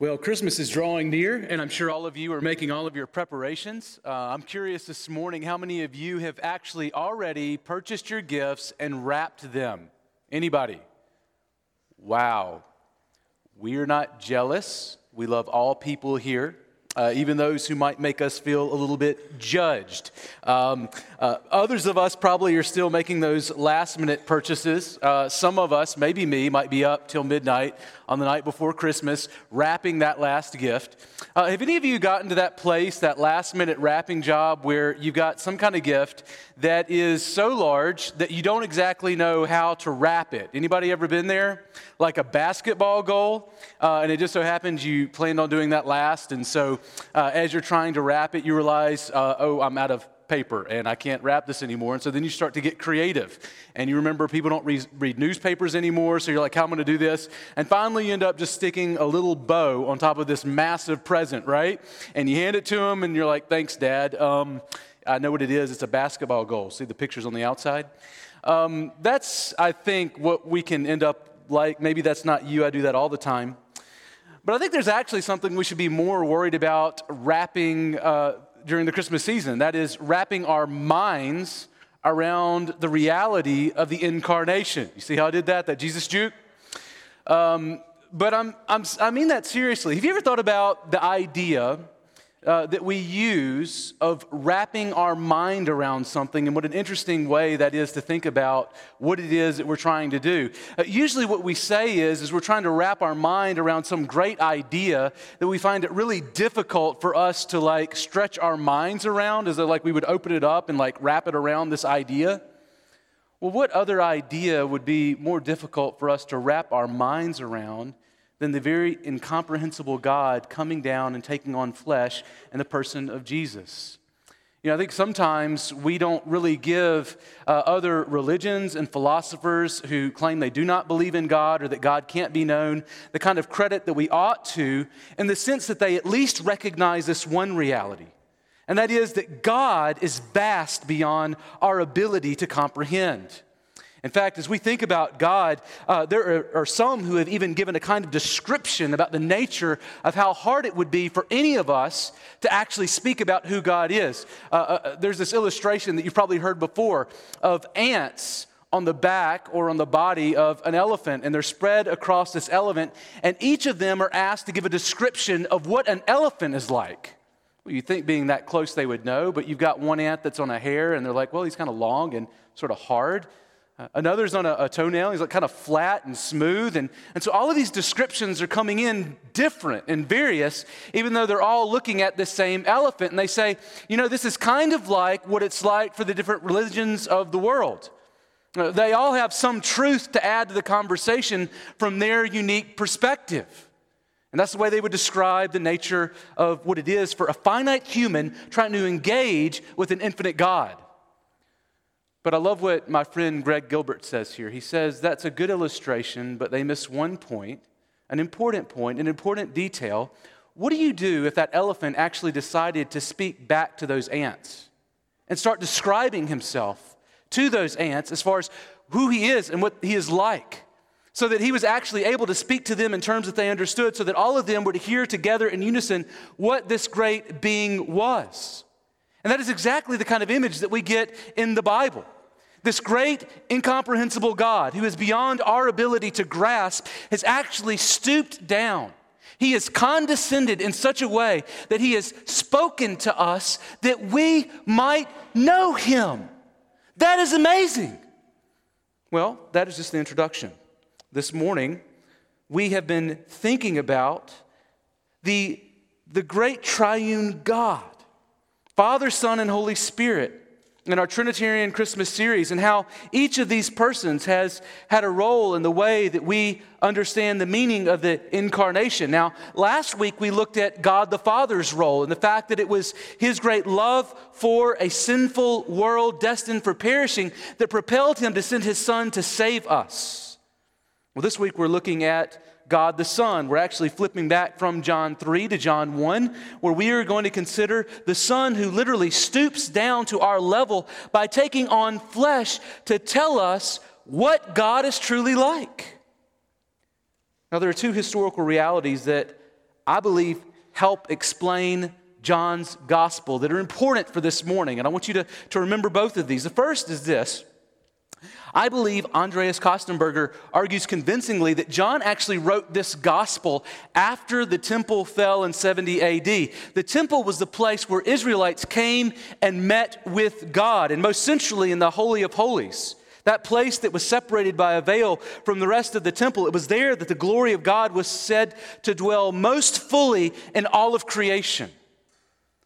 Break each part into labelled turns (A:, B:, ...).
A: Well, Christmas is drawing near, and I'm sure all of you are making all of your preparations. Uh, I'm curious this morning how many of you have actually already purchased your gifts and wrapped them? Anybody? Wow. We are not jealous. We love all people here uh, even those who might make us feel a little bit judged. Um, uh, others of us probably are still making those last minute purchases. Uh, some of us, maybe me, might be up till midnight on the night before Christmas wrapping that last gift. Uh, have any of you gotten to that place, that last minute wrapping job where you've got some kind of gift that is so large that you don't exactly know how to wrap it? Anybody ever been there? Like a basketball goal, uh, and it just so happens you planned on doing that last, and so uh, as you're trying to wrap it, you realize, uh, oh, I'm out of paper and I can't wrap this anymore. And so then you start to get creative. And you remember people don't re- read newspapers anymore. So you're like, how am I going to do this? And finally, you end up just sticking a little bow on top of this massive present, right? And you hand it to them and you're like, thanks, Dad. Um, I know what it is. It's a basketball goal. See the pictures on the outside? Um, that's, I think, what we can end up like. Maybe that's not you. I do that all the time. But I think there's actually something we should be more worried about wrapping uh, during the Christmas season. That is, wrapping our minds around the reality of the incarnation. You see how I did that? That Jesus juke? Um, but I'm, I'm, I mean that seriously. Have you ever thought about the idea uh, that we use of wrapping our mind around something and what an interesting way that is to think about what it is that we're trying to do. Uh, usually what we say is is we're trying to wrap our mind around some great idea that we find it really difficult for us to like stretch our minds around as though like we would open it up and like wrap it around this idea. Well what other idea would be more difficult for us to wrap our minds around than the very incomprehensible God coming down and taking on flesh in the person of Jesus. You know, I think sometimes we don't really give uh, other religions and philosophers who claim they do not believe in God or that God can't be known the kind of credit that we ought to, in the sense that they at least recognize this one reality. And that is that God is vast beyond our ability to comprehend. In fact, as we think about God, uh, there are, are, some who have even given a kind of description about the nature of how hard it would be for any of us to actually speak about who God is. Uh, uh, uh, there's this illustration that you've probably heard before of ants on the back or on the body of an elephant, and they're spread across this elephant, and each of them are asked to give a description of what an elephant is like. Well, you think being that close they would know, but you've got one ant that's on a hair, and they're like, well, he's kind of long and sort of hard. Another's on a, a, toenail. He's like kind of flat and smooth. And, and so all of these descriptions are coming in different and various, even though they're all looking at the same elephant. And they say, you know, this is kind of like what it's like for the different religions of the world. Uh, they all have some truth to add to the conversation from their unique perspective. And that's the way they would describe the nature of what it is for a finite human trying to engage with an infinite God. But I love what my friend Greg Gilbert says here. He says that's a good illustration, but they miss one point, an important point, an important detail. What do you do if that elephant actually decided to speak back to those ants and start describing himself to those ants as far as who he is and what he is like? So that he was actually able to speak to them in terms that they understood, so that all of them were to hear together in unison what this great being was. And that is exactly the kind of image that we get in the Bible. This great, incomprehensible God, who is beyond our ability to grasp, has actually stooped down. He has condescended in such a way that he has spoken to us that we might know him. That is amazing. Well, that is just the introduction. This morning, we have been thinking about the, the great triune God Father, Son, and Holy Spirit in our Trinitarian Christmas series and how each of these persons has had a role in the way that we understand the meaning of the incarnation. Now, last week we looked at God the Father's role and the fact that it was his great love for a sinful world destined for perishing that propelled him to send his son to save us. Well, this week we're looking at God the Son. We're actually flipping back from John 3 to John 1, where we are going to consider the Son who literally stoops down to our level by taking on flesh to tell us what God is truly like. Now, there are two historical realities that I believe, help explain John's gospel that are important for this morning. And I want you to, to remember both of these. The first is this I believe Andreas Kostenberger argues convincingly that John actually wrote this gospel after the temple fell in 70 AD. The temple was the place where Israelites came and met with God, and most centrally in the Holy of Holies. That place that was separated by a veil from the rest of the temple, it was there that the glory of God was said to dwell most fully in all of creation.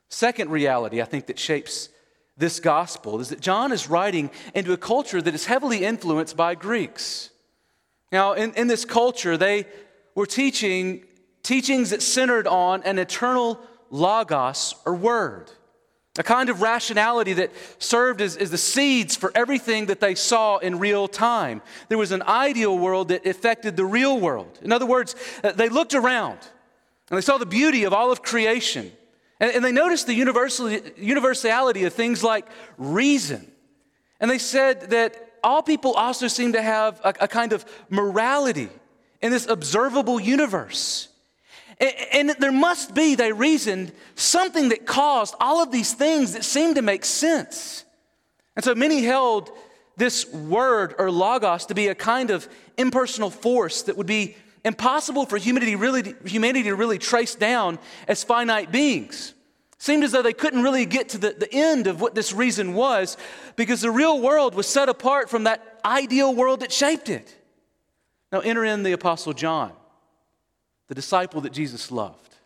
A: Second reality, I think, that shapes this gospel is that John is writing into a culture that is heavily influenced by Greeks. Now, in, in this culture, they were teaching teachings that centered on an eternal logos or word, a kind of rationality that served as, as the seeds for everything that they saw in real time. There was an ideal world that affected the real world. In other words, uh, they looked around and they saw the beauty of all of creation. And, and they noticed the universality of things like reason. And they said that all people also seem to have a, a kind of morality in this observable universe. And, and there must be, they reasoned, something that caused all of these things that seemed to make sense. And so many held this word or logos to be a kind of impersonal force that would be impossible for humanity, really, humanity to really trace down as finite beings. Seemed as though they couldn't really get to the, the end of what this reason was because the real world was set apart from that ideal world that shaped it. Now, enter in the Apostle John, the disciple that Jesus loved.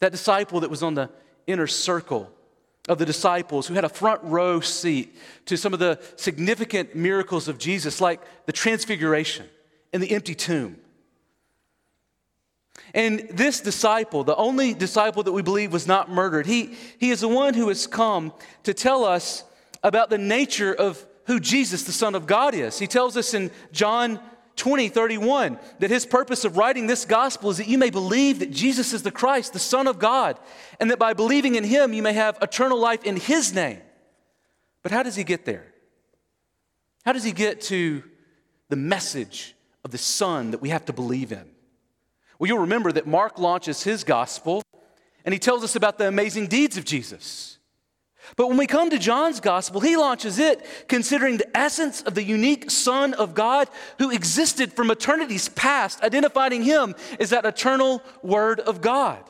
A: That disciple that was on the inner circle of the disciples who had a front row seat to some of the significant miracles of Jesus, like the transfiguration and the empty tomb. And this disciple, the only disciple that we believe was not murdered, he, he is the one who has come to tell us about the nature of who Jesus, the Son of God, is. He tells us in John 20, 31, that his purpose of writing this gospel is that you may believe that Jesus is the Christ, the Son of God, and that by believing in him, you may have eternal life in his name. But how does he get there? How does he get to the message of the Son that we have to believe in? Well, you'll remember that Mark launches his gospel and he tells us about the amazing deeds of Jesus. But when we come to John's gospel, he launches it considering the essence of the unique Son of God who existed from eternity's past, identifying him as that eternal Word of God.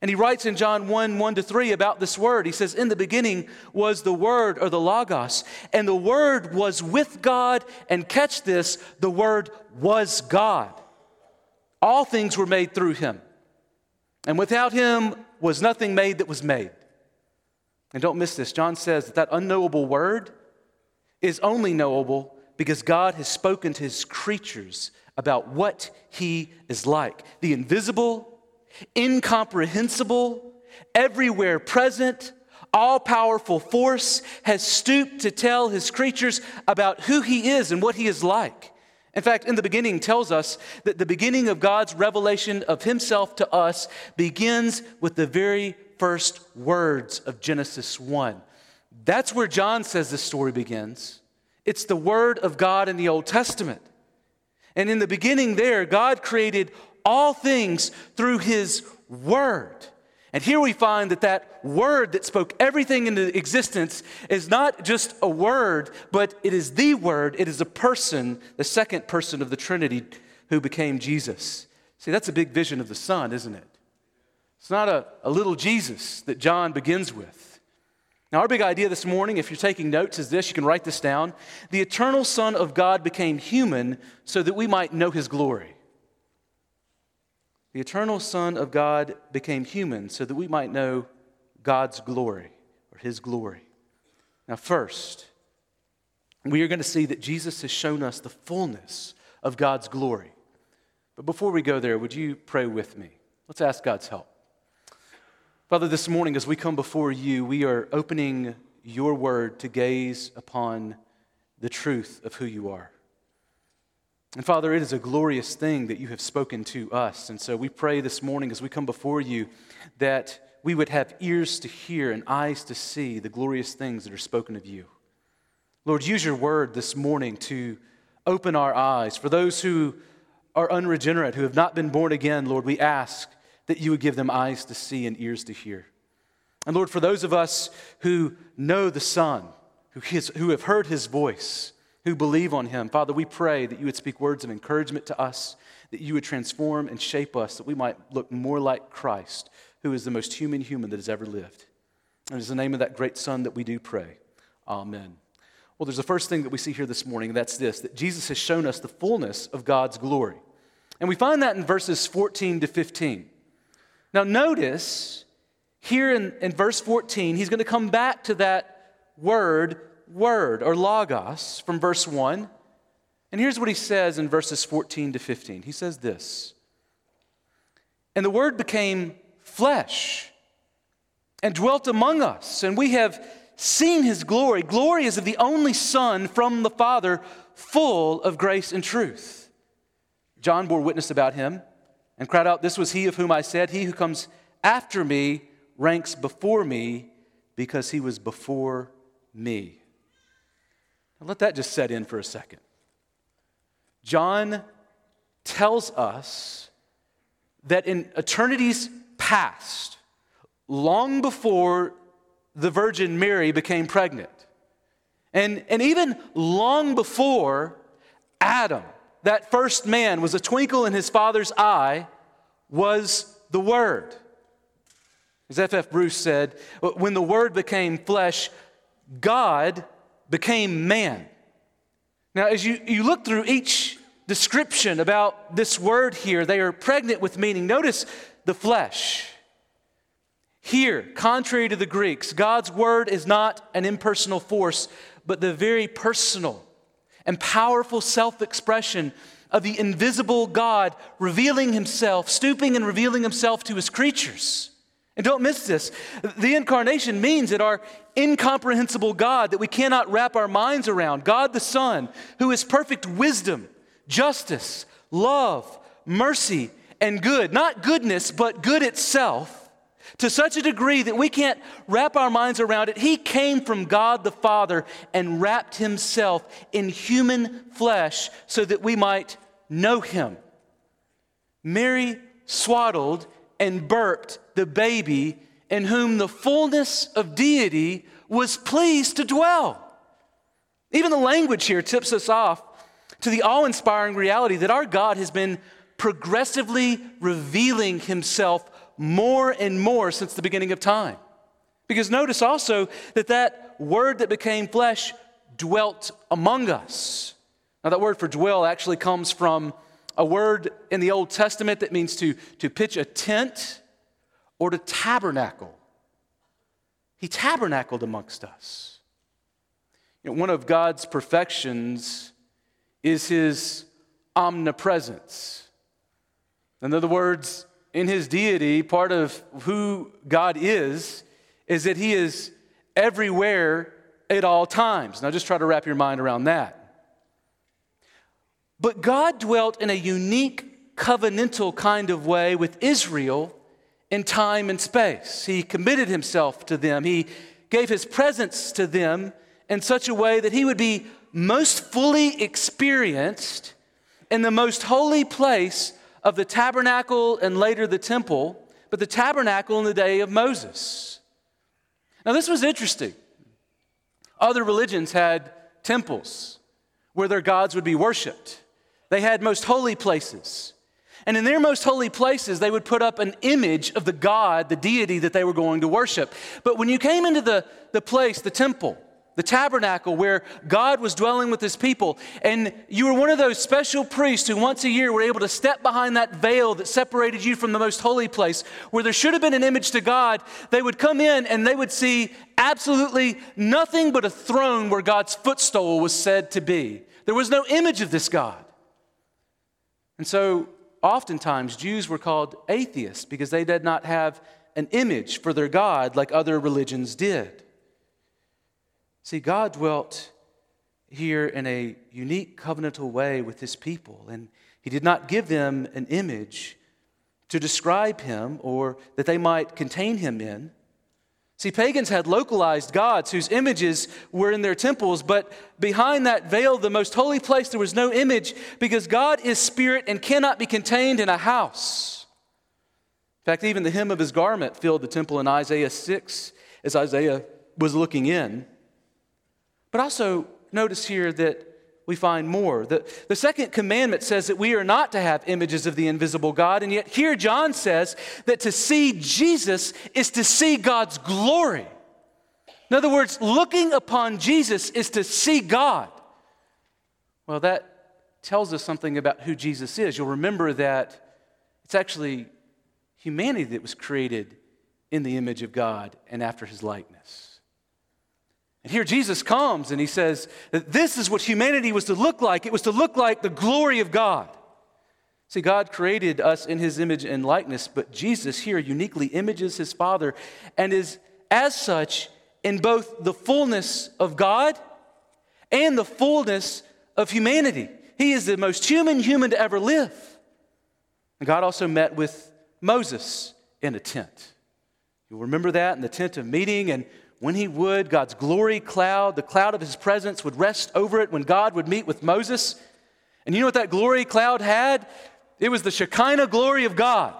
A: And he writes in John 1 1 to 3 about this word. He says, In the beginning was the Word or the Logos, and the Word was with God, and catch this, the Word was God. All things were made through him. And without him was nothing made that was made. And don't miss this. John says that that unknowable word is only knowable because God has spoken to his creatures about what he is like. The invisible, incomprehensible, everywhere present, all powerful force has stooped to tell his creatures about who he is and what he is like. In fact, in the beginning tells us that the beginning of God's revelation of himself to us begins with the very first words of Genesis 1. That's where John says the story begins. It's the word of God in the Old Testament. And in the beginning, there, God created all things through his word. And here we find that that word that spoke everything into existence is not just a word, but it is the word. It is a person, the second person of the Trinity who became Jesus. See, that's a big vision of the Son, isn't it? It's not a, a little Jesus that John begins with. Now, our big idea this morning, if you're taking notes, is this you can write this down. The eternal Son of God became human so that we might know his glory. The eternal Son of God became human so that we might know God's glory or his glory. Now, first, we are going to see that Jesus has shown us the fullness of God's glory. But before we go there, would you pray with me? Let's ask God's help. Father, this morning as we come before you, we are opening your word to gaze upon the truth of who you are. And Father, it is a glorious thing that you have spoken to us. And so we pray this morning as we come before you that we would have ears to hear and eyes to see the glorious things that are spoken of you. Lord, use your word this morning to open our eyes. For those who are unregenerate, who have not been born again, Lord, we ask that you would give them eyes to see and ears to hear. And Lord, for those of us who know the Son, who, his, who have heard his voice, who believe on him, Father, we pray that you would speak words of encouragement to us, that you would transform and shape us, that we might look more like Christ, who is the most human human that has ever lived. And it's the name of that great Son that we do pray. Amen. Well, there's the first thing that we see here this morning, and that's this that Jesus has shown us the fullness of God's glory. And we find that in verses 14 to 15. Now, notice here in, in verse 14, he's going to come back to that word, word, or logos from verse 1. And here's what he says in verses 14 to 15. He says this And the word became flesh and dwelt among us, and we have seen his glory. Glory is of the only Son from the Father, full of grace and truth. John bore witness about him and cried out, This was he of whom I said, He who comes after me ranks before me because he was before me. Now let that just set in for a second. John tells us that in eternity's past, long before the Virgin Mary became pregnant, and, and even long before Adam, that first man, was a twinkle in his father's eye, was the Word. As F.F. Bruce said, when the Word became flesh, God became man. Now, as you, you look through each description about this word here, they are pregnant with meaning. Notice the flesh. Here, contrary to the Greeks, God's word is not an impersonal force, but the very personal and powerful self expression of the invisible God revealing himself, stooping and revealing himself to his creatures. And don't miss this. The incarnation means that our incomprehensible God that we cannot wrap our minds around, God the Son, who is perfect wisdom, justice, love, mercy, and good, not goodness, but good itself, to such a degree that we can't wrap our minds around it. He came from God the Father and wrapped himself in human flesh so that we might know him. Mary swaddled and burped the baby in whom the fullness of deity was pleased to dwell. Even the language here tips us off to the awe inspiring reality that our God has been progressively revealing himself more and more since the beginning of time. Because notice also that that word that became flesh dwelt among us. Now, that word for dwell actually comes from a word in the Old Testament that means to, to pitch a tent or to tabernacle. He tabernacled amongst us. You know, one of God's perfections is his omnipresence. In other words, in his deity, part of who God is, is that he is everywhere at all times. Now, just try to wrap your mind around that. But God dwelt in a unique covenantal kind of way with Israel in time and space. He committed himself to them, he gave his presence to them in such a way that he would be most fully experienced in the most holy place of the tabernacle and later the temple, but the tabernacle in the day of Moses. Now, this was interesting. Other religions had temples where their gods would be worshiped, they had most holy places. And in their most holy places, they would put up an image of the God, the deity that they were going to worship. But when you came into the, the place, the temple, the tabernacle where God was dwelling with his people. And you were one of those special priests who once a year were able to step behind that veil that separated you from the most holy place, where there should have been an image to God. They would come in and they would see absolutely nothing but a throne where God's footstool was said to be. There was no image of this God. And so, oftentimes, Jews were called atheists because they did not have an image for their God like other religions did. See, God dwelt here in a unique covenantal way with his people, and he did not give them an image to describe him or that they might contain him in. See, pagans had localized gods whose images were in their temples, but behind that veil, the most holy place, there was no image because God is spirit and cannot be contained in a house. In fact, even the hem of his garment filled the temple in Isaiah 6 as Isaiah was looking in. But also, notice here that we find more. The, the second commandment says that we are not to have images of the invisible God, and yet here John says that to see Jesus is to see God's glory. In other words, looking upon Jesus is to see God. Well, that tells us something about who Jesus is. You'll remember that it's actually humanity that was created in the image of God and after his likeness. And here Jesus comes and he says that this is what humanity was to look like. It was to look like the glory of God. See, God created us in his image and likeness, but Jesus here uniquely images his Father and is, as such, in both the fullness of God and the fullness of humanity. He is the most human human to ever live. And God also met with Moses in a tent. You'll remember that in the tent of meeting, and when he would, God's glory cloud, the cloud of his presence, would rest over it when God would meet with Moses. And you know what that glory cloud had? It was the Shekinah glory of God,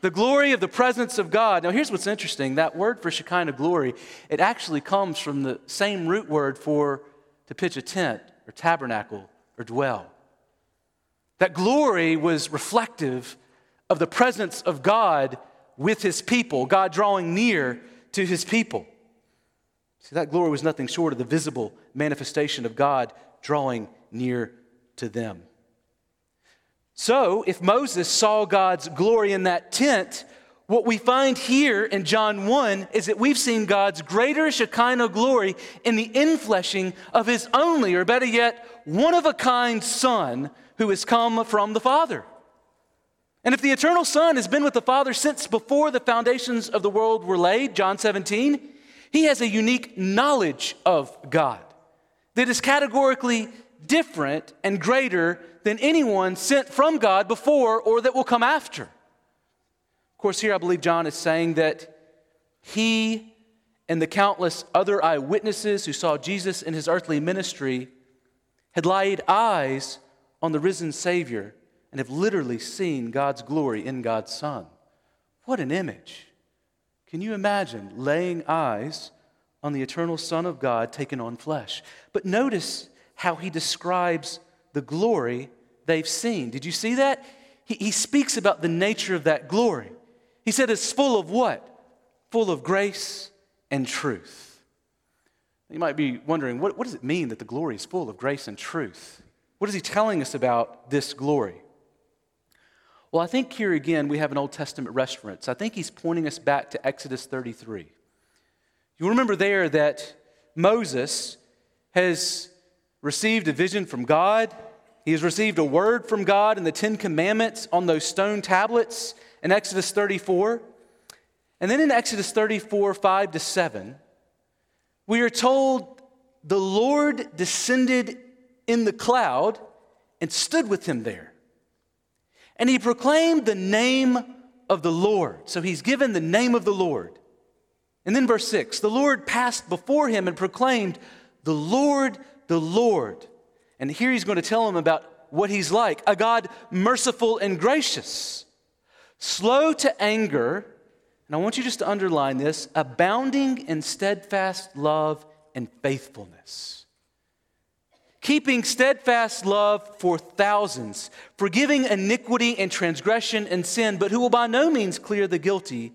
A: the glory of the presence of God. Now, here's what's interesting that word for Shekinah glory, it actually comes from the same root word for to pitch a tent or tabernacle or dwell. That glory was reflective of the presence of God with his people, God drawing near to his people. See, that glory was nothing short of the visible manifestation of God drawing near to them. So, if Moses saw God's glory in that tent, what we find here in John 1 is that we've seen God's greater Shekinah glory in the infleshing of his only, or better yet, one of a kind Son who has come from the Father. And if the eternal Son has been with the Father since before the foundations of the world were laid, John 17, he has a unique knowledge of God that is categorically different and greater than anyone sent from God before or that will come after. Of course, here I believe John is saying that he and the countless other eyewitnesses who saw Jesus in his earthly ministry had laid eyes on the risen Savior and have literally seen God's glory in God's Son. What an image! Can you imagine laying eyes on the eternal Son of God taken on flesh? But notice how he describes the glory they've seen. Did you see that? He, he speaks about the nature of that glory. He said it's full of what? Full of grace and truth. You might be wondering, what, what does it mean that the glory is full of grace and truth? What is he telling us about this glory? Well, I think here again we have an Old Testament reference. I think he's pointing us back to Exodus 33. You remember there that Moses has received a vision from God. He has received a word from God in the Ten Commandments on those stone tablets in Exodus 34. And then in Exodus 34, 5 to 7, we are told the Lord descended in the cloud and stood with him there. And he proclaimed the name of the Lord. So he's given the name of the Lord. And then verse 6 the Lord passed before him and proclaimed, The Lord, the Lord. And here he's going to tell him about what he's like a God merciful and gracious, slow to anger. And I want you just to underline this abounding in steadfast love and faithfulness keeping steadfast love for thousands, forgiving iniquity and transgression and sin, but who will by no means clear the guilty,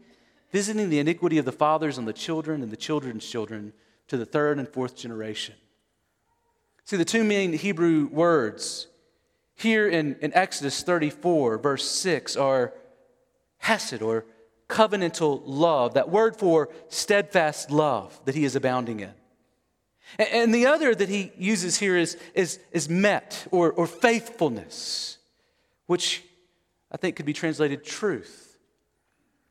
A: visiting the iniquity of the fathers on the children and the children's children to the third and fourth generation. See, the two main Hebrew words here in, in Exodus 34, verse 6, are hesed or covenantal love, that word for steadfast love that he is abounding in. And the other that he uses here is, is, is emet or, or faithfulness, which I think could be translated truth.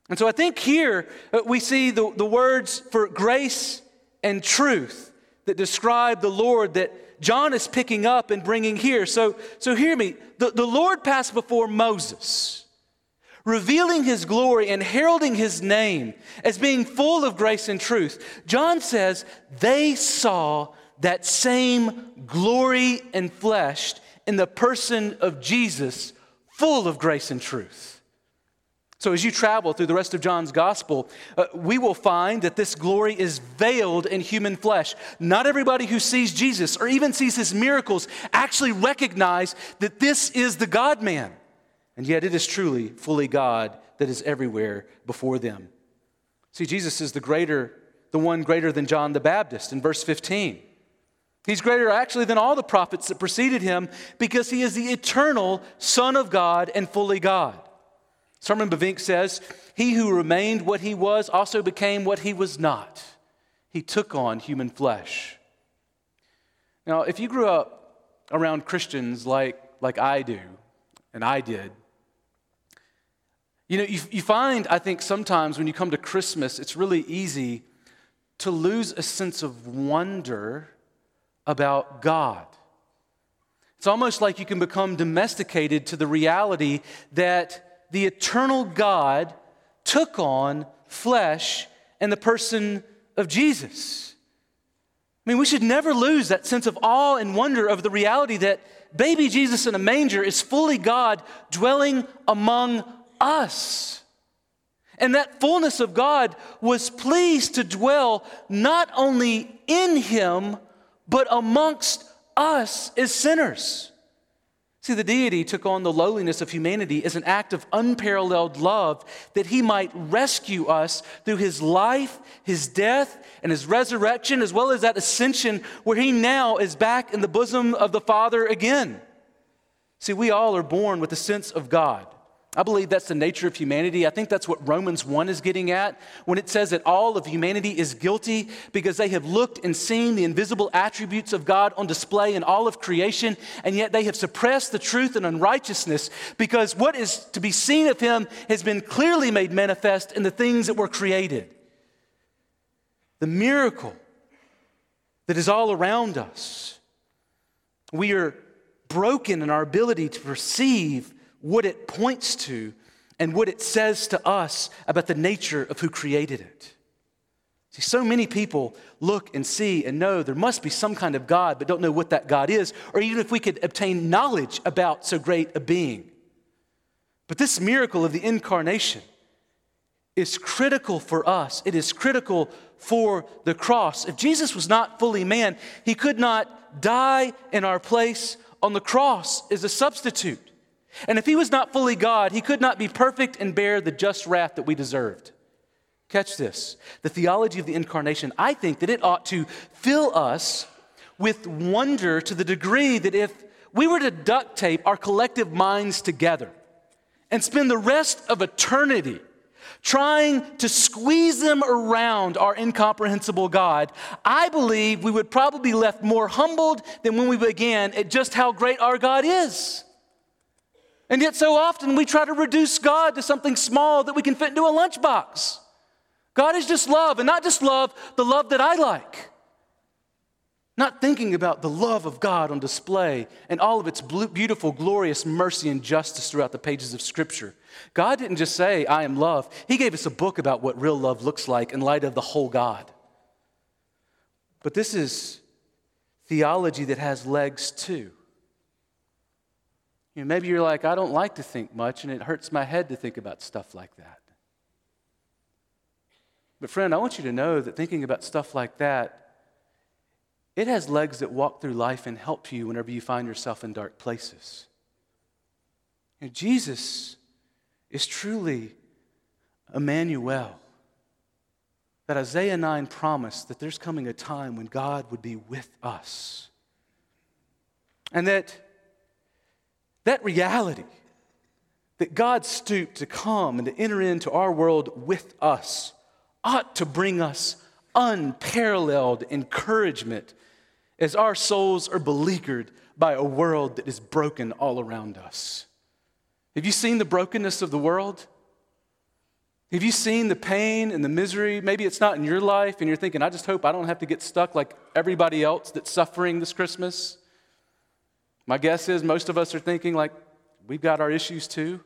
A: And so I think here uh, we see the, the words for grace and truth that describe the Lord that John is picking up and bringing here. So, so hear me. The, the Lord passed before Moses revealing his glory and heralding his name as being full of grace and truth, John says they saw that same glory enfleshed in the person of Jesus, full of grace and truth. So, as you travel through the rest of John's gospel, uh, we will find that this glory is veiled in human flesh. Not everybody who sees Jesus or even sees his miracles actually recognize that this is the God man. And yet, it is truly fully God that is everywhere before them. See, Jesus is the greater, the one greater than John the Baptist in verse 15. He's greater actually than all the prophets that preceded him because he is the eternal Son of God and fully God. Herman Bavinck says, He who remained what he was also became what he was not. He took on human flesh. Now, if you grew up around Christians like, like I do, and I did, you know, you, you find, I think, sometimes when you come to Christmas, it's really easy to lose a sense of wonder about God. It's almost like you can become domesticated to the reality that the eternal God took on flesh in the person of Jesus. I mean, we should never lose that sense of awe and wonder of the reality that baby Jesus in a manger is fully God dwelling among us. And that fullness of God was pleased to dwell not only in him, but amongst us as sinners. See, the deity took on the lowliness of humanity as an act of unparalleled love that he might rescue us through his life, his death, and his resurrection, as well as that ascension where he now is back in the bosom of the Father again. See, we all are born with a sense of God. I believe that's the nature of humanity. I think that's what Romans 1 is getting at when it says that all of humanity is guilty because they have looked and seen the invisible attributes of God on display in all of creation, and yet they have suppressed the truth and unrighteousness because what is to be seen of Him has been clearly made manifest in the things that were created. The miracle that is all around us. We are broken in our ability to perceive what it points to and what it says to us about the nature of who created it. See, so many people look and see and know there must be some kind of God, but don't know what that God is, or even if we could obtain knowledge about so great a being. But this miracle of the incarnation is critical for us. It is critical for the cross. If Jesus was not fully man, he could not die in our place on the cross as a substitute. And if he was not fully God, he could not be perfect and bear the just wrath that we deserved. Catch this. The theology of the incarnation, I think that it ought to fill us with wonder to the degree that if we were to duct tape our collective minds together and spend the rest of eternity trying to squeeze them around our incomprehensible God, I believe we would probably be left more humbled than when we began at just how great our God is. And yet, so often we try to reduce God to something small that we can fit into a lunchbox. God is just love, and not just love, the love that I like. Not thinking about the love of God on display and all of its beautiful, glorious mercy and justice throughout the pages of Scripture. God didn't just say, I am love. He gave us a book about what real love looks like in light of the whole God. But this is theology that has legs too. You know, maybe you're like, I don't like to think much, and it hurts my head to think about stuff like that. But, friend, I want you to know that thinking about stuff like that, it has legs that walk through life and help you whenever you find yourself in dark places. You know, Jesus is truly Emmanuel. That Isaiah 9 promised that there's coming a time when God would be with us. And that that reality that God stooped to come and to enter into our world with us ought to bring us unparalleled encouragement as our souls are beleaguered by a world that is broken all around us. Have you seen the brokenness of the world? Have you seen the pain and the misery? Maybe it's not in your life, and you're thinking, I just hope I don't have to get stuck like everybody else that's suffering this Christmas. My guess is most of us are thinking, like, we've got our issues too.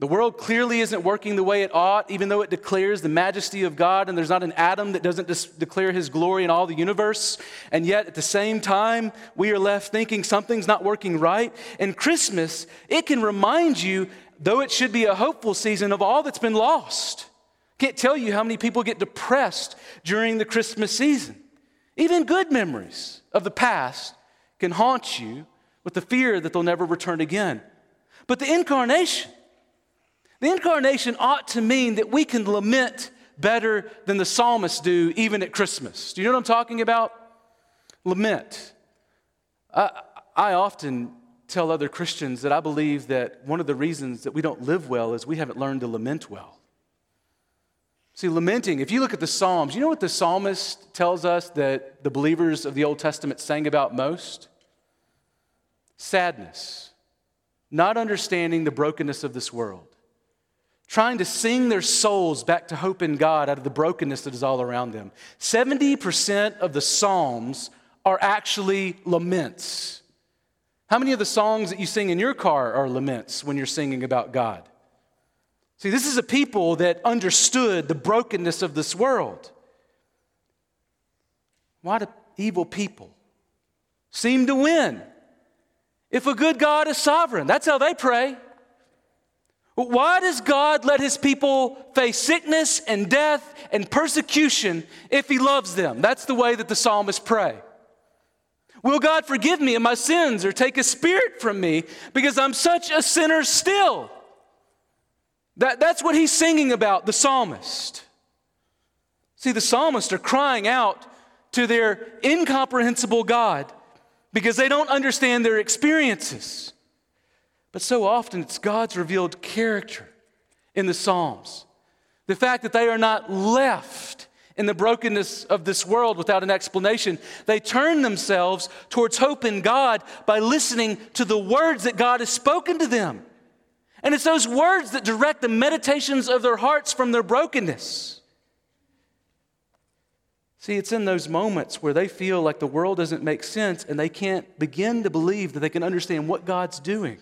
A: The world clearly isn't working the way it ought, even though it declares the majesty of God, and there's not an atom that doesn't dis- declare his glory in all the universe. And yet, at the same time, we are left thinking something's not working right. And Christmas, it can remind you though it should be a hopeful season of all that's been lost. Can't tell you how many people get depressed during the Christmas season. Even good memories of the past can haunt you with the fear that they'll never return again. But the incarnation, the incarnation ought to mean that we can lament better than the psalmists do, even at Christmas. Do you know what I'm talking about? Lament. I, I often tell other Christians that I believe that one of the reasons that we don't live well is we haven't learned to lament well. See, lamenting, if you look at the Psalms, you know what the psalmist tells us that the believers of the Old Testament sang about most? Sadness, not understanding the brokenness of this world, trying to sing their souls back to hope in God out of the brokenness that is all around them. 70% of the Psalms are actually laments. How many of the songs that you sing in your car are laments when you're singing about God? See, this is a people that understood the brokenness of this world. Why do evil people seem to win? If a good God is sovereign, that's how they pray. Why does God let his people face sickness and death and persecution if he loves them? That's the way that the psalmists pray. Will God forgive me of my sins or take a spirit from me because I'm such a sinner still? That, that's what he's singing about, the psalmist. See, the psalmists are crying out to their incomprehensible God because they don't understand their experiences. But so often it's God's revealed character in the Psalms. The fact that they are not left in the brokenness of this world without an explanation. They turn themselves towards hope in God by listening to the words that God has spoken to them. And it's those words that direct the meditations of their hearts from their brokenness. See, it's in those moments where they feel like the world doesn't make sense and they can't begin to believe that they can understand what God's doing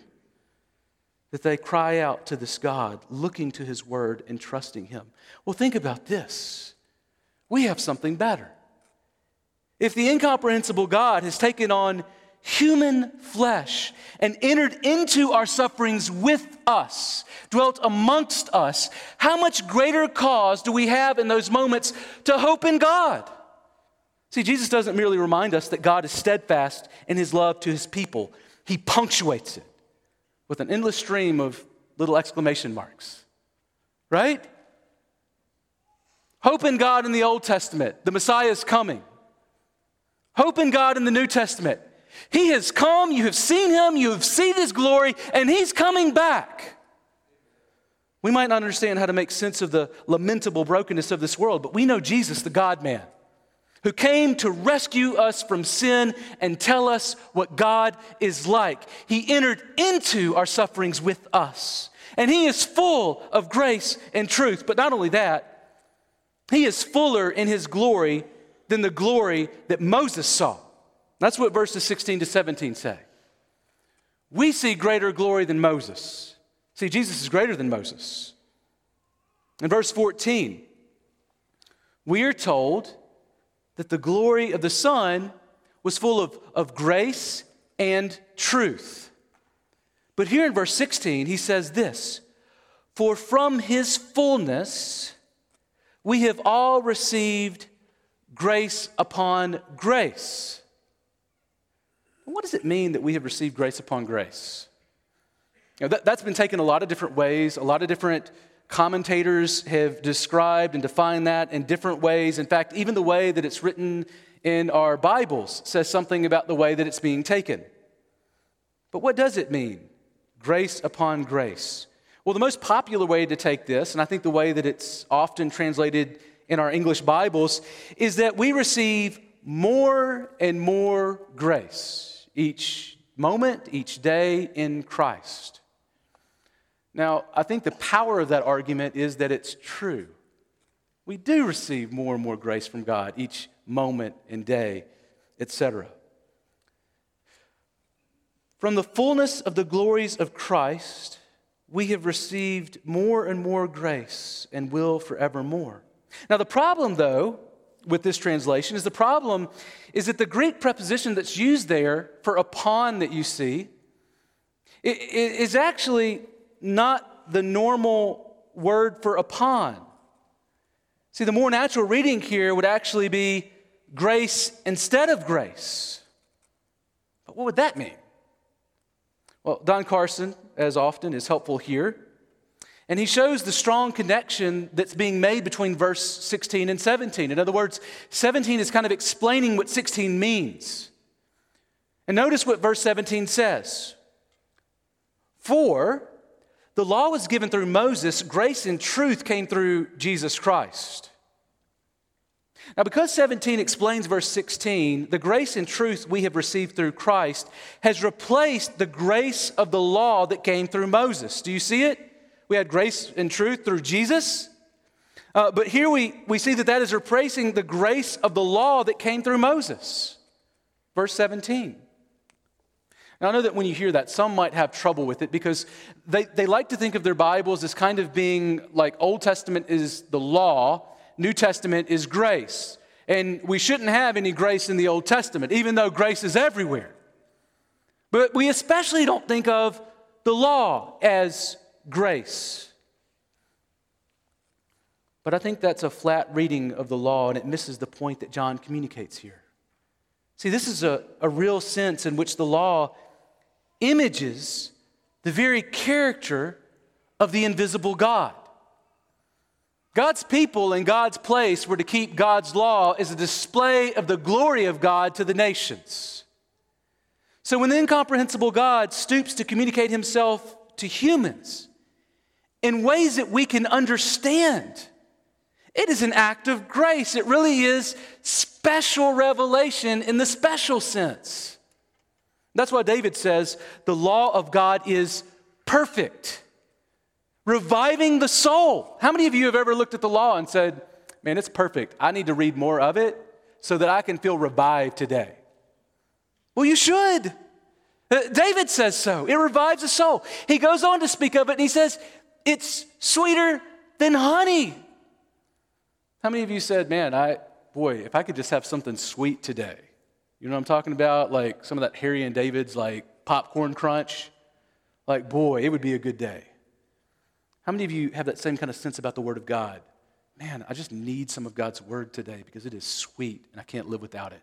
A: that they cry out to this God, looking to his word and trusting him. Well, think about this. We have something better. If the incomprehensible God has taken on human flesh and entered into our sufferings with us, dwelt amongst us, how much greater cause do we have in those moments to hope in God? See, Jesus doesn't merely remind us that God is steadfast in his love to his people, he punctuates it with an endless stream of little exclamation marks. Right? Hope in God in the Old Testament, the Messiah is coming. Hope in God in the New Testament, he has come, you have seen him, you have seen his glory, and he's coming back. We might not understand how to make sense of the lamentable brokenness of this world, but we know Jesus, the God man, who came to rescue us from sin and tell us what God is like. He entered into our sufferings with us, and he is full of grace and truth. But not only that, he is fuller in his glory than the glory that Moses saw. That's what verses 16 to 17 say. We see greater glory than Moses. See, Jesus is greater than Moses. In verse 14, we are told that the glory of the Son was full of, of grace and truth. But here in verse 16, he says this For from his fullness we have all received grace upon grace. What does it mean that we have received grace upon grace? You know, that, that's been taken a lot of different ways. A lot of different commentators have described and defined that in different ways. In fact, even the way that it's written in our Bibles says something about the way that it's being taken. But what does it mean? Grace upon grace. Well, the most popular way to take this, and I think the way that it's often translated in our English Bibles, is that we receive more and more grace each moment, each day in Christ. Now, I think the power of that argument is that it's true. We do receive more and more grace from God each moment and day, etc. From the fullness of the glories of Christ, we have received more and more grace and will forevermore. Now, the problem, though, with this translation is the problem is that the Greek preposition that's used there for upon that you see is actually not the normal word for upon. See, the more natural reading here would actually be grace instead of grace. But what would that mean? Well, Don Carson, as often, is helpful here. And he shows the strong connection that's being made between verse 16 and 17. In other words, 17 is kind of explaining what 16 means. And notice what verse 17 says For the law was given through Moses, grace and truth came through Jesus Christ. Now, because 17 explains verse 16, the grace and truth we have received through Christ has replaced the grace of the law that came through Moses. Do you see it? We had grace and truth through Jesus. Uh, but here we, we see that that is replacing the grace of the law that came through Moses. Verse 17. Now, I know that when you hear that, some might have trouble with it because they, they like to think of their Bibles as kind of being like Old Testament is the law, New Testament is grace. And we shouldn't have any grace in the Old Testament, even though grace is everywhere. But we especially don't think of the law as grace. But I think that's a flat reading of the law, and it misses the point that John communicates here. See, this is a, a real sense in which the law images the very character of the invisible God. God's people and God's place were to keep God's law as a display of the glory of God to the nations. So when the incomprehensible God stoops to communicate himself to humans in ways that we can understand, it is an act of grace. It really is special revelation in the special sense. That's why David says the law of God is perfect, reviving the soul. How many of you have ever looked at the law and said, Man, it's perfect. I need to read more of it so that I can feel revived today? Well, you should. Uh, David says so. It revives the soul. He goes on to speak of it and he says, It's sweeter than honey. How many of you said, Man, I, boy, if I could just have something sweet today? You know what I'm talking about? Like some of that Harry and David's like popcorn crunch. Like, boy, it would be a good day. How many of you have that same kind of sense about the Word of God? Man, I just need some of God's Word today because it is sweet and I can't live without it.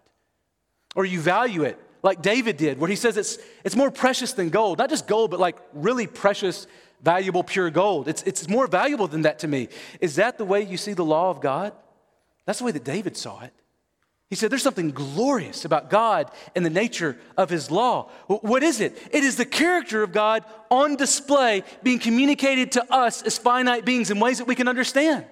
A: Or you value it like David did, where he says it's, it's more precious than gold. Not just gold, but like really precious, valuable, pure gold. It's, it's more valuable than that to me. Is that the way you see the law of God? That's the way that David saw it. He said, There's something glorious about God and the nature of His law. What is it? It is the character of God on display, being communicated to us as finite beings in ways that we can understand.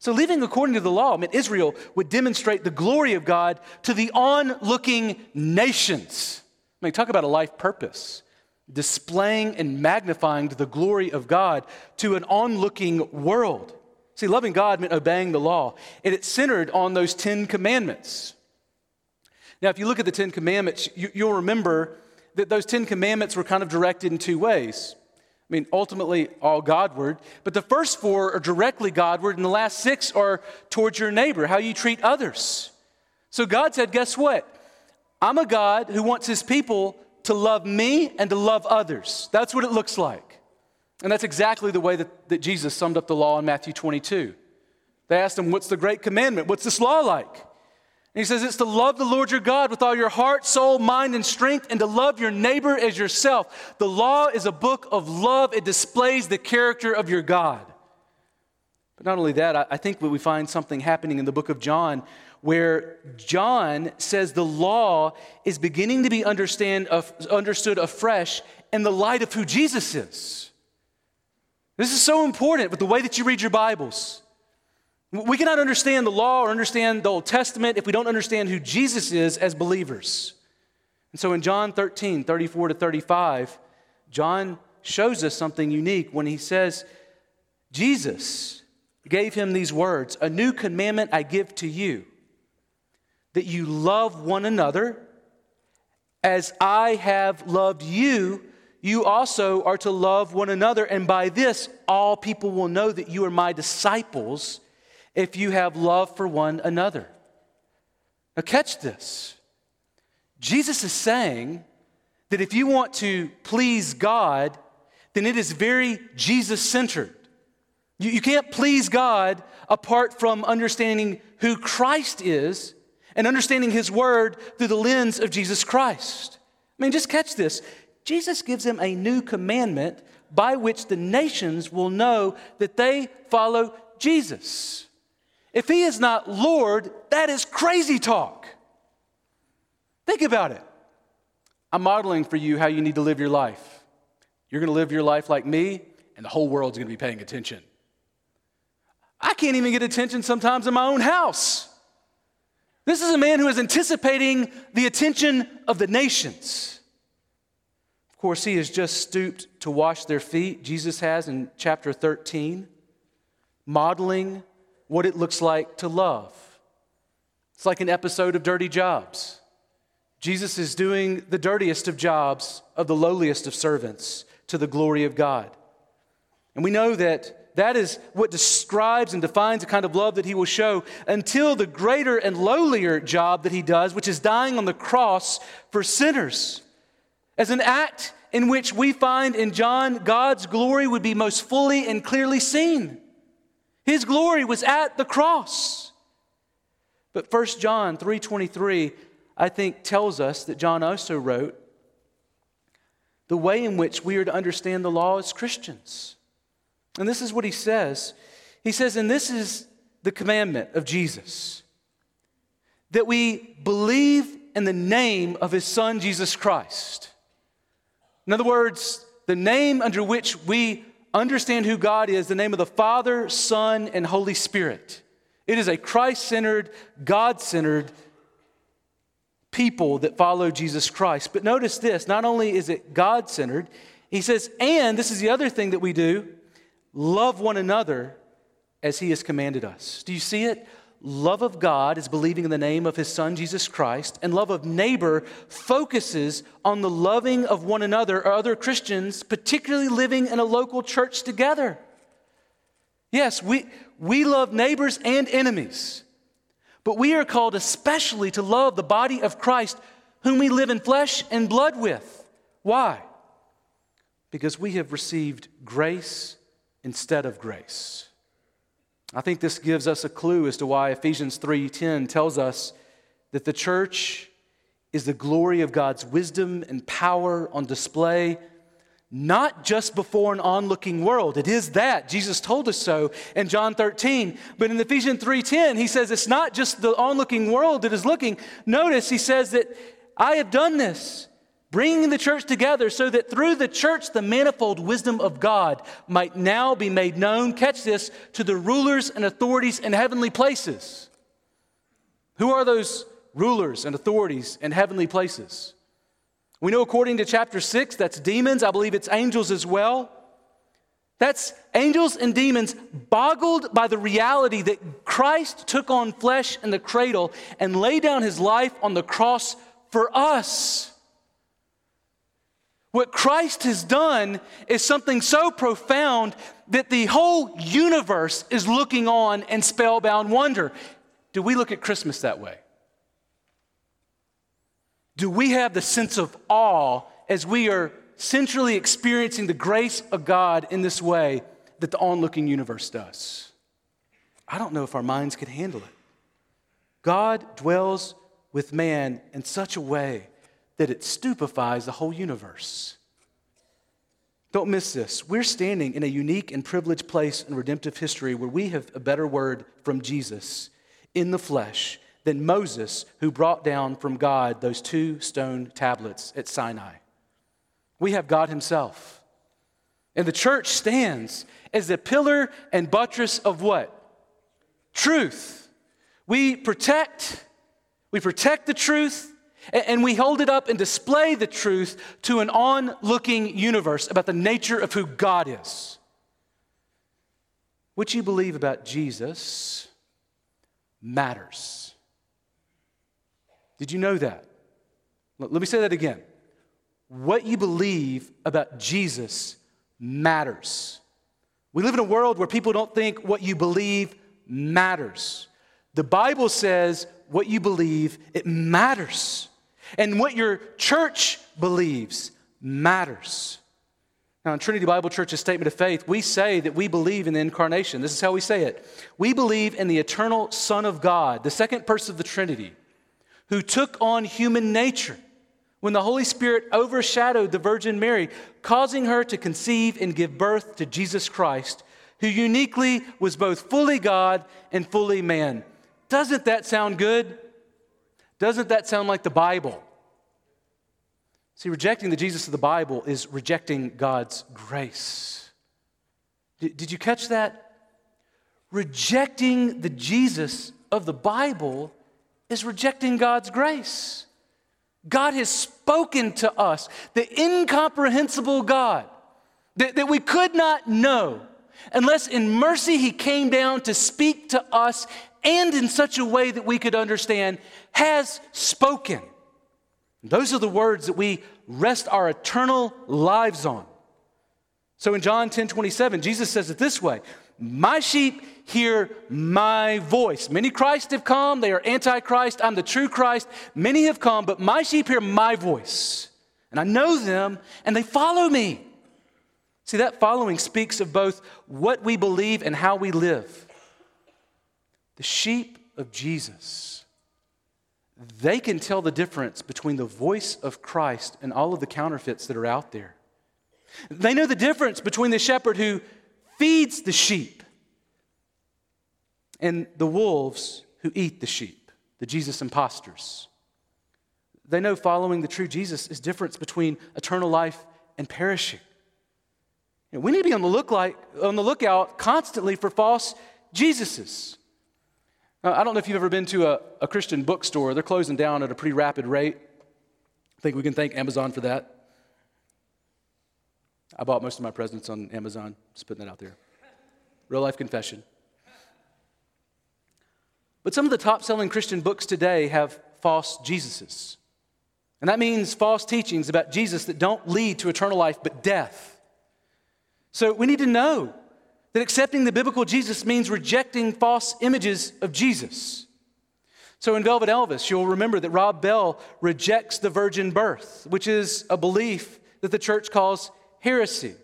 A: So, living according to the law meant Israel would demonstrate the glory of God to the onlooking nations. I mean, talk about a life purpose, displaying and magnifying the glory of God to an onlooking world. See, loving God meant obeying the law, and it centered on those Ten Commandments. Now, if you look at the Ten Commandments, you, will remember that those Ten Commandments were kind of directed in two ways. I mean, ultimately, all Godward, but the first four are directly Godward, and the last six are towards your neighbor, how you treat others. So God said, Guess what? I'm a God who wants his people to love me and to love others. That's what it looks like. And that's exactly the way that, that Jesus summed up the law in Matthew 22. They asked him, What's the great commandment? What's this law like? And he says, It's to love the Lord your God with all your heart, soul, mind, and strength, and to love your neighbor as yourself. The law is a book of love, it displays the character of your God. But not only that, I, I think we find something happening in the book of John where John says the law is beginning to be understood afresh in the light of who Jesus is. This is so important with the way that you read your Bibles. We cannot understand the law or understand the Old Testament if we don't understand who Jesus is as believers. And so in John 13, 34 to 35, John shows us something unique when he says, Jesus gave him these words A new commandment I give to you, that you love one another as I have loved you you also are to love one another, and by this, all people will know that you are my disciples if you have love for one another. Now, catch this. Jesus is saying that if you want to please God, then it is very Jesus centered. You, you can't please God apart from understanding who Christ is and understanding His Word through the lens of Jesus Christ. I mean, just catch this. Jesus gives them a new commandment by which the nations will know that they follow Jesus. If He is not Lord, that is crazy talk. Think about it. I'm modeling for you how you need to live your life. You're going to live your life like me, and the whole world's going to be paying attention. I can't even get attention sometimes in my own house. This is a man who is anticipating the attention of the nations. Of course, he has just stooped to wash their feet. Jesus has in chapter 13, modeling what it looks like to love. It's like an episode of Dirty Jobs. Jesus is doing the dirtiest of jobs of the lowliest of servants to the glory of God. And we know that that is what describes and defines the kind of love that he will show until the greater and lowlier job that he does, which is dying on the cross for sinners. As an act in which we find in John God's glory would be most fully and clearly seen. His glory was at the cross. But 1 John 3:23 I think tells us that John also wrote the way in which we are to understand the law as Christians. And this is what he says. He says, and this is the commandment of Jesus that we believe in the name of his son, Jesus Christ. In other words, the name under which we understand who God is, the name of the Father, Son, and Holy Spirit. It is a Christ centered, God centered people that follow Jesus Christ. But notice this not only is it God centered, he says, and this is the other thing that we do love one another as he has commanded us. Do you see it? Love of God is believing in the name of his son Jesus Christ, and love of neighbor focuses on the loving of one another or other Christians, particularly living in a local church together. Yes, we, we love neighbors and enemies. But we are called especially to love the body of Christ, whom we live in flesh and blood with. Why? Because we have received grace instead of grace. I think this gives us a clue as to why Ephesians 3:10 tells us that the church is the glory of God's wisdom and power on display not just before an onlooking world. It is that. Jesus told us so in John 13. But in Ephesians 3:10, he says it's not just the onlooking world that is looking. Notice he says that I have done this, bringing the church together so that through the church the manifold wisdom of God might now be made known, catch this, to the rulers and authorities in heavenly places. Who are those rulers and authorities in heavenly places? We know according to chapter 6, that's demons. I believe it's angels as well. That's angels and demons boggled by the reality that Christ took on flesh in the cradle and laid down his life on the cross for us. What Christ has done is something so profound that the whole universe is looking on in spellbound wonder. Do we look at Christmas that way? do we have the sense of awe as we are centrally experiencing the grace of God in this way that the onlooking universe does? I don't know if our minds could handle it. God dwells with man in such a way that it stupefies the whole universe. Don't miss this. We're standing in a unique and privileged place in redemptive history where we have a better word from Jesus in the flesh than Moses, who brought down from God those two stone tablets at Sinai. We have God Himself. And the church stands as the pillar and buttress of what? Truth. We protect, we protect the truth, and we hold it up and display the truth to an onlooking universe about the nature of who God is. What you believe about Jesus matters. Did you know that? Let me say that again. What you believe about Jesus matters. We live in a world where people don't think what you believe matters. The Bible says what you believe, it matters. And what your church believes matters. Now, in Trinity Bible Church's statement of faith, we say that we believe in the incarnation. This is how we say it. We believe in the eternal Son of God, the second person of the Trinity, who took on human nature when the Holy Spirit overshadowed the Virgin Mary, causing her to conceive and give birth to Jesus Christ, who uniquely was both fully God and fully man. Doesn't that sound good? Doesn't that sound like the Bible? See, rejecting the Jesus of the Bible is rejecting God's grace. D- did you catch that? Rejecting the Jesus of the Bible is rejecting God's grace. God has spoken to us, the incomprehensible God that, that we could not know unless in mercy He came down to speak to us and in such a way that we could understand, has spoken. Those are the words that we rest our eternal lives on. So in John 10 27, Jesus says it this way My sheep hear my voice. Many Christ have come, they are antichrist. I'm the true Christ. Many have come, but my sheep hear my voice. And I know them, and they follow me. See, that following speaks of both what we believe and how we live. The sheep of Jesus, they can tell the difference between the voice of Christ and all of the counterfeits that are out there. They know the difference between the shepherd who feeds the sheep and the wolves who eat the sheep, the Jesus imposters. They know following the true Jesus is difference between eternal life and perishing. You know, we need to be on the, look like, on the lookout constantly for false Jesuses. Now, I don't know if you've ever been to a, a Christian bookstore. They're closing down at a pretty rapid rate. I think we can thank Amazon for that. I bought most of my presents on Amazon, just putting that out there. Real life confession. But some of the top selling Christian books today have false Jesuses. And that means false teachings about Jesus that don't lead to eternal life but death. So we need to know that accepting the biblical Jesus means rejecting false images of Jesus. So in Velvet Elvis, you'll remember that Rob Bell rejects the virgin birth, which is a belief that the church calls heresy.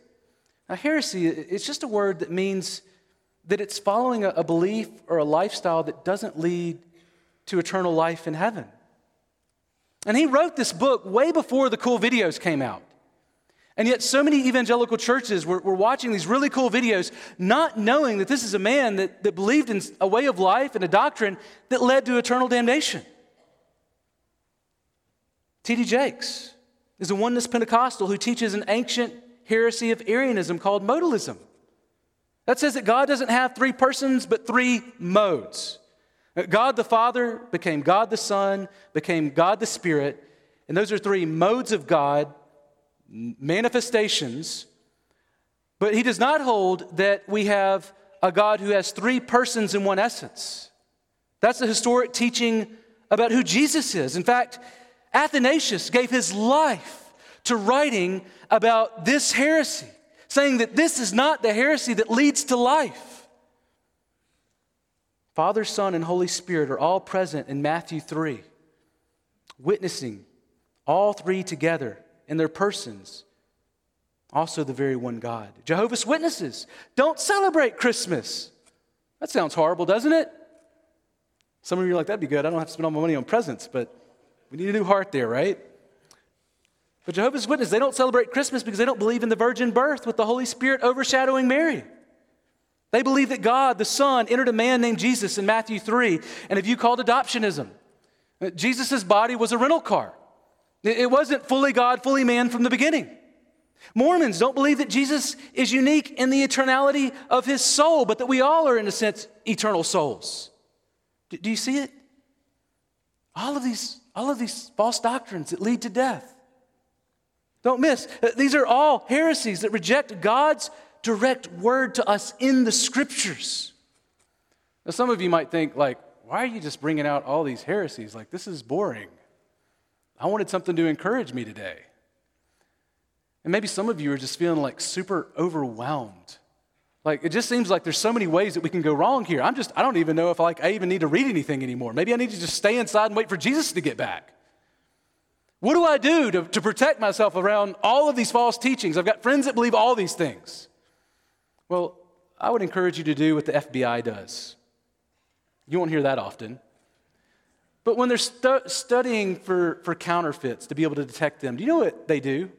A: Now, heresy is just a word that means that it's following a, belief or a lifestyle that doesn't lead to eternal life in heaven. And he wrote this book way before the cool videos came out. And yet, so many evangelical churches were, were, watching these really cool videos, not knowing that this is a man that, that believed in a way of life and a doctrine that led to eternal damnation. T.D. Jakes is a oneness Pentecostal who teaches an ancient heresy of Arianism called modalism. That says that God doesn't have three persons, but three modes. God the Father became God the Son, became God the Spirit, and those are three modes of God, manifestations. But he does not hold that we have a God who has three persons in one essence. That's the historic teaching about who Jesus is. In fact, Athanasius gave his life to writing about this heresy saying that this is not the heresy that leads to life. Father, Son, and Holy Spirit are all present in Matthew 3, witnessing all three together in their persons, also the very one God. Jehovah's Witnesses don't celebrate Christmas. That sounds horrible, doesn't it? Some of you are like, that'd be good. I don't have to spend all my money on presents, but we need a new heart there, right? But Jehovah's Witnesses, they don't celebrate Christmas because they don't believe in the virgin birth with the Holy Spirit overshadowing Mary. They believe that God, the Son, entered a man named Jesus in Matthew 3, and if you called adoptionism, Jesus' body was a rental car. It wasn't fully God, fully man from the beginning. Mormons don't believe that Jesus is unique in the eternality of his soul, but that we all are, in a sense, eternal souls. Do you see it? All of these, all of these false doctrines that lead to death. Don't miss. Uh, these are all heresies that reject God's direct word to us in the scriptures. Now, some of you might think, like, why are you just bringing out all these heresies? Like, this is boring. I wanted something to encourage me today. And maybe some of you are just feeling like super overwhelmed. Like, it just seems like there's so many ways that we can go wrong here. I'm just, I don't even know if like I even need to read anything anymore. Maybe I need to just stay inside and wait for Jesus to get back. What do I do to, to protect myself around all of these false teachings? I've got friends that believe all these things. Well, I would encourage you to do what the FBI does. You won't hear that often. But when they're stu- studying for, for counterfeits to be able to detect them, do you know what they do?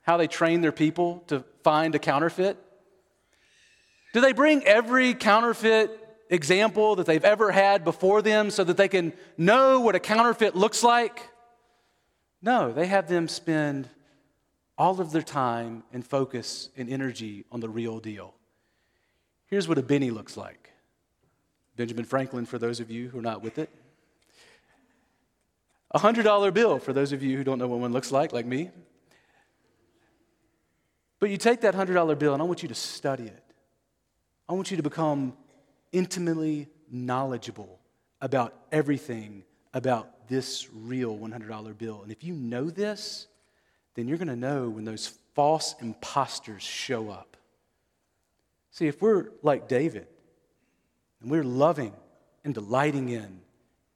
A: How they train their people to find a counterfeit? Do they bring every counterfeit example that they've ever had before them so that they can know what a counterfeit looks like? No, they have them spend all of their time and focus and energy on the real deal. Here's what a Benny looks like Benjamin Franklin, for those of you who are not with it. A $100 bill, for those of you who don't know what one looks like, like me. But you take that $100 bill, and I want you to study it. I want you to become intimately knowledgeable about everything about this real $100 bill. And if you know this, then you're going to know when those false imposters show up. See, if we're like David, and we're loving and delighting in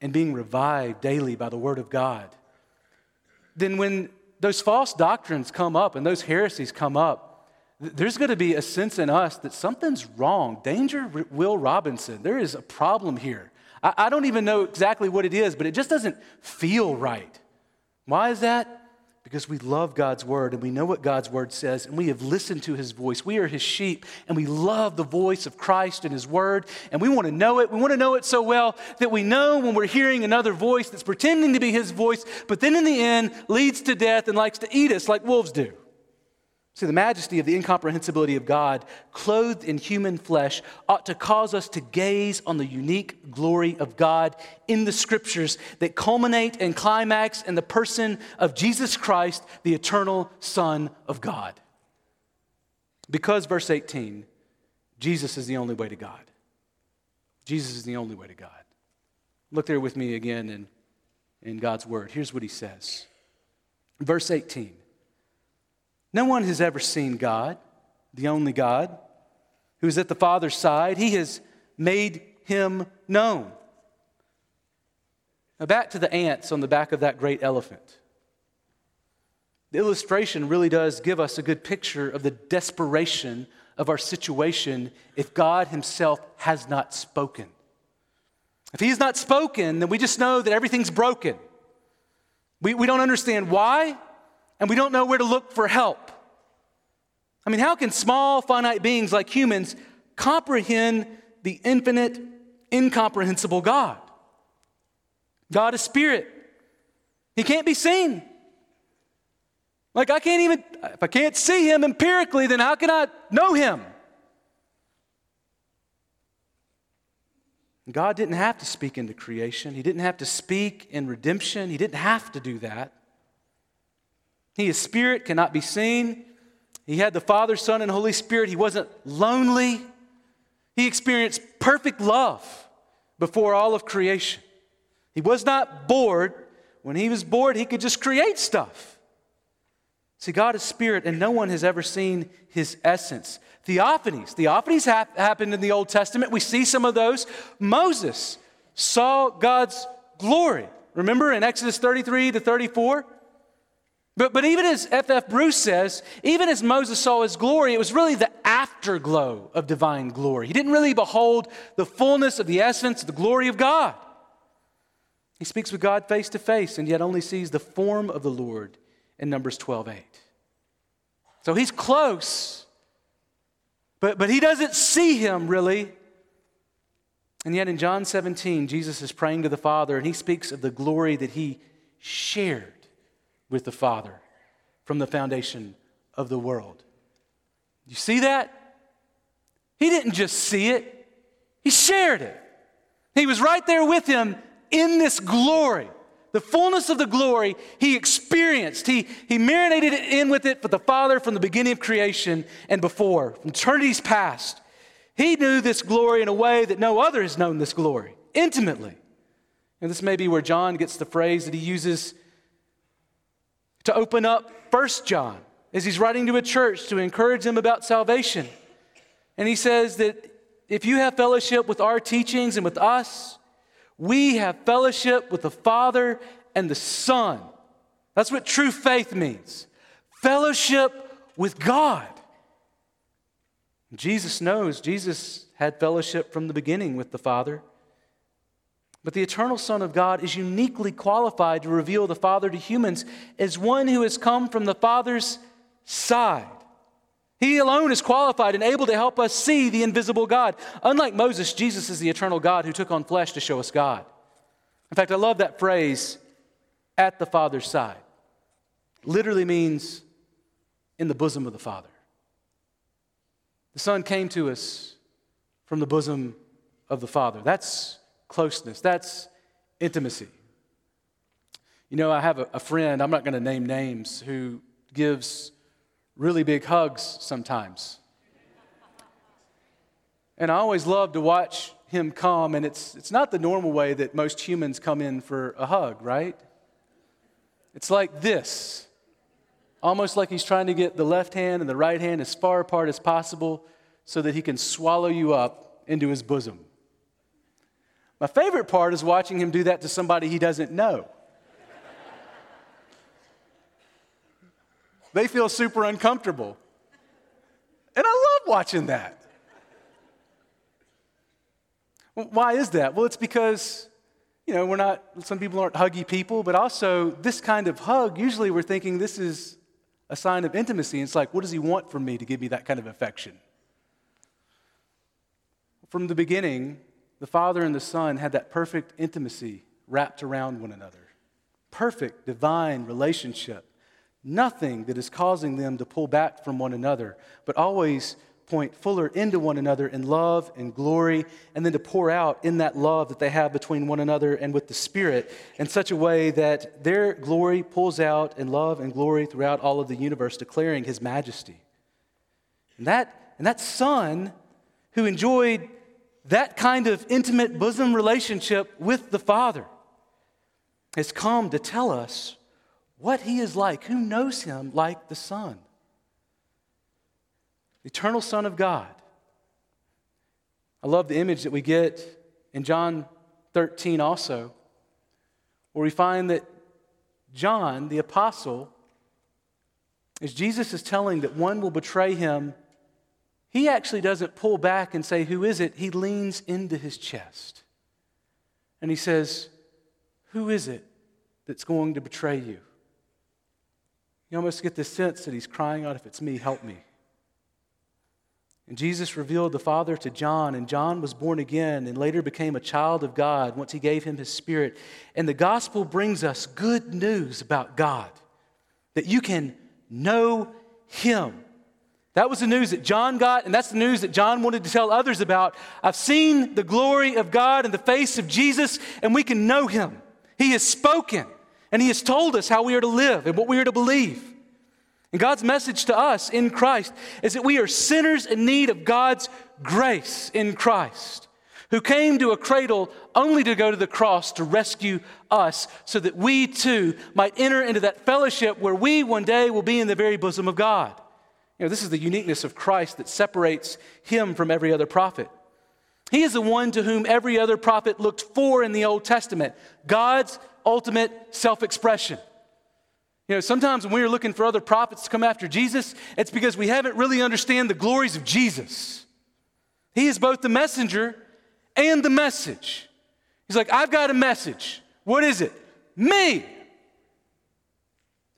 A: and being revived daily by the Word of God, then when those false doctrines come up and those heresies come up, there's going to be a sense in us that something's wrong. Danger, Will Robinson. There is a problem here. I, don't even know exactly what it is, but it just doesn't feel right. Why is that? Because we love God's word and we know what God's word says and we have listened to his voice. We are his sheep and we love the voice of Christ and his word and we want to know it. We want to know it so well that we know when we're hearing another voice that's pretending to be his voice, but then in the end leads to death and likes to eat us like wolves do. See, the majesty of the incomprehensibility of God, clothed in human flesh, ought to cause us to gaze on the unique glory of God in the scriptures that culminate and climax in the person of Jesus Christ, the eternal Son of God. Because, verse 18, Jesus is the only way to God. Jesus is the only way to God. Look there with me again in, in God's word. Here's what he says. Verse 18. No one has ever seen God, the only God, who is at the Father's side. He has made him known. Now, back to the ants on the back of that great elephant. The illustration really does give us a good picture of the desperation of our situation if God Himself has not spoken. If He has not spoken, then we just know that everything's broken. We, we don't understand why, and we don't know where to look for help. I mean, how can small, finite beings like humans comprehend the infinite, incomprehensible God? God is spirit, He can't be seen. Like, I can't even, if I can't see Him empirically, then how can I know Him? God didn't have to speak into creation. He didn't have to speak in redemption. He didn't have to do that. He is spirit, cannot be seen. He had the Father, Son, and Holy Spirit. He wasn't lonely. He experienced perfect love before all of creation. He was not bored. When he was bored, he could just create stuff. See, God is spirit, and no one has ever seen his essence. Theophanies. Theophanies hap- happened in the Old Testament. We see some of those. Moses saw God's glory. Remember in Exodus 33 to 34? But, but even as F.F. Bruce says, even as Moses saw his glory, it was really the afterglow of divine glory. He didn't really behold the fullness of the essence, of the glory of God. He speaks with God face to face and yet only sees the form of the Lord in Numbers 12 8. So he's close, but, but he doesn't see him really. And yet in John 17, Jesus is praying to the Father and he speaks of the glory that he shared with the Father from the foundation of the world. You see that? He didn't just see it, he shared it. He was right there with him in this glory. The fullness of the glory he experienced. He, he marinated it in with it for the Father from the beginning of creation and before, from eternity's past. He knew this glory in a way that no other has known this glory, intimately. And this may be where John gets the phrase that he uses to open up First John as he's writing to a church to encourage them about salvation. And he says that if you have fellowship with our teachings and with us, we have fellowship with the Father and the Son. That's what true faith means fellowship with God. Jesus knows, Jesus had fellowship from the beginning with the Father. But the eternal Son of God is uniquely qualified to reveal the Father to humans as one who has come from the Father's side. He alone is qualified and able to help us see the invisible God. Unlike Moses, Jesus is the eternal God who took on flesh to show us God. In fact, I love that phrase, at the Father's side. Literally means in the bosom of the Father. The Son came to us from the bosom of the Father. That's closeness, that's intimacy. You know, I have a, a friend, I'm not going to name names, who gives really big hugs sometimes. And I always love to watch him come, and it's, it's not the normal way that most humans come in for a hug, right? It's like this almost like he's trying to get the left hand and the right hand as far apart as possible so that he can swallow you up into his bosom. My favorite part is watching him do that to somebody he doesn't know. they feel super uncomfortable. And I love watching that. Why is that? Well, it's because, you know, we're not, some people aren't huggy people, but also this kind of hug, usually we're thinking this is a sign of intimacy. It's like, what does he want from me to give me that kind of affection? From the beginning, the Father and the Son had that perfect intimacy wrapped around one another. Perfect divine relationship. Nothing that is causing them to pull back from one another, but always point fuller into one another in love and glory, and then to pour out in that love that they have between one another and with the Spirit in such a way that their glory pulls out in love and glory throughout all of the universe, declaring His majesty. And that, and that Son who enjoyed that kind of intimate bosom relationship with the Father has come to tell us what He is like. Who knows Him like the Son? The eternal Son of God. I love the image that we get in John 13 also, where we find that John, the apostle, as Jesus is telling that one will betray him, he actually doesn't pull back and say, Who is it? He leans into his chest. And he says, Who is it that's going to betray you? You almost get the sense that he's crying out, If it's me, help me. And Jesus revealed the Father to John, and John was born again and later became a child of God once he gave him his Spirit. And the gospel brings us good news about God that you can know him. That was the news that John got, and that's the news that John wanted to tell others about. I've seen the glory of God in the face of Jesus, and we can know him. He has spoken, and he has told us how we are to live and what we are to believe. And God's message to us in Christ is that we are sinners in need of God's grace in Christ, who came to a cradle only to go to the cross to rescue us so that we too might enter into that fellowship where we one day will be in the very bosom of God. You know, this is the uniqueness of Christ that separates him from every other prophet. He is the one to whom every other prophet looked for in the Old Testament God's ultimate self expression. You know, sometimes when we're looking for other prophets to come after Jesus, it's because we haven't really understand the glories of Jesus. He is both the messenger and the message. He's like, I've got a message. What is it? Me.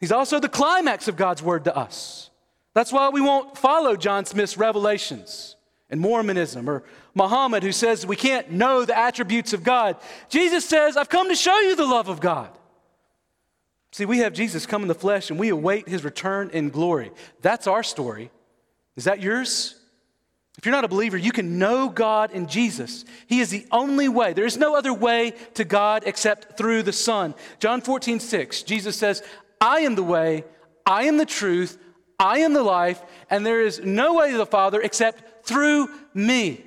A: He's also the climax of God's word to us. That's why we won't follow John Smith's revelations and Mormonism or Muhammad, who says we can't know the attributes of God. Jesus says, I've come to show you the love of God. See, we have Jesus come in the flesh and we await his return in glory. That's our story. Is that yours? If you're not a believer, you can know God in Jesus. He is the only way. There is no other way to God except through the Son. John 14, 6, Jesus says, I am the way, I am the truth, I am the life, and there is no way to the Father except through me.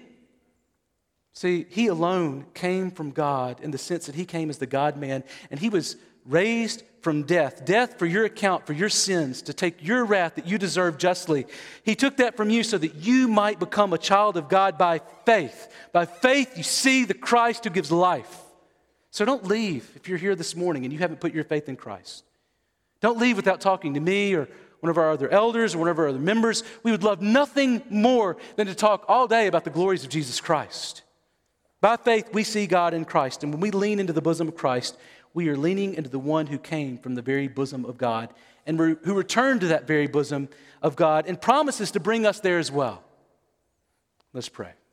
A: See, he alone came from God in the sense that he came as the God man, and he was raised from death, death for your account, for your sins, to take your wrath that you deserve justly. He took that from you so that you might become a child of God by faith. By faith, you see the Christ who gives life. So don't leave if you're here this morning and you haven't put your faith in Christ. Don't leave without talking to me or one of our other elders or one of our other members. We would love nothing more than to talk all day about the glories of Jesus Christ. By faith, we see God in Christ. And when we lean into the bosom of Christ, we are leaning into the one who came from the very bosom of God and who returned to that very bosom of God and promises to bring us there as well. Let's pray.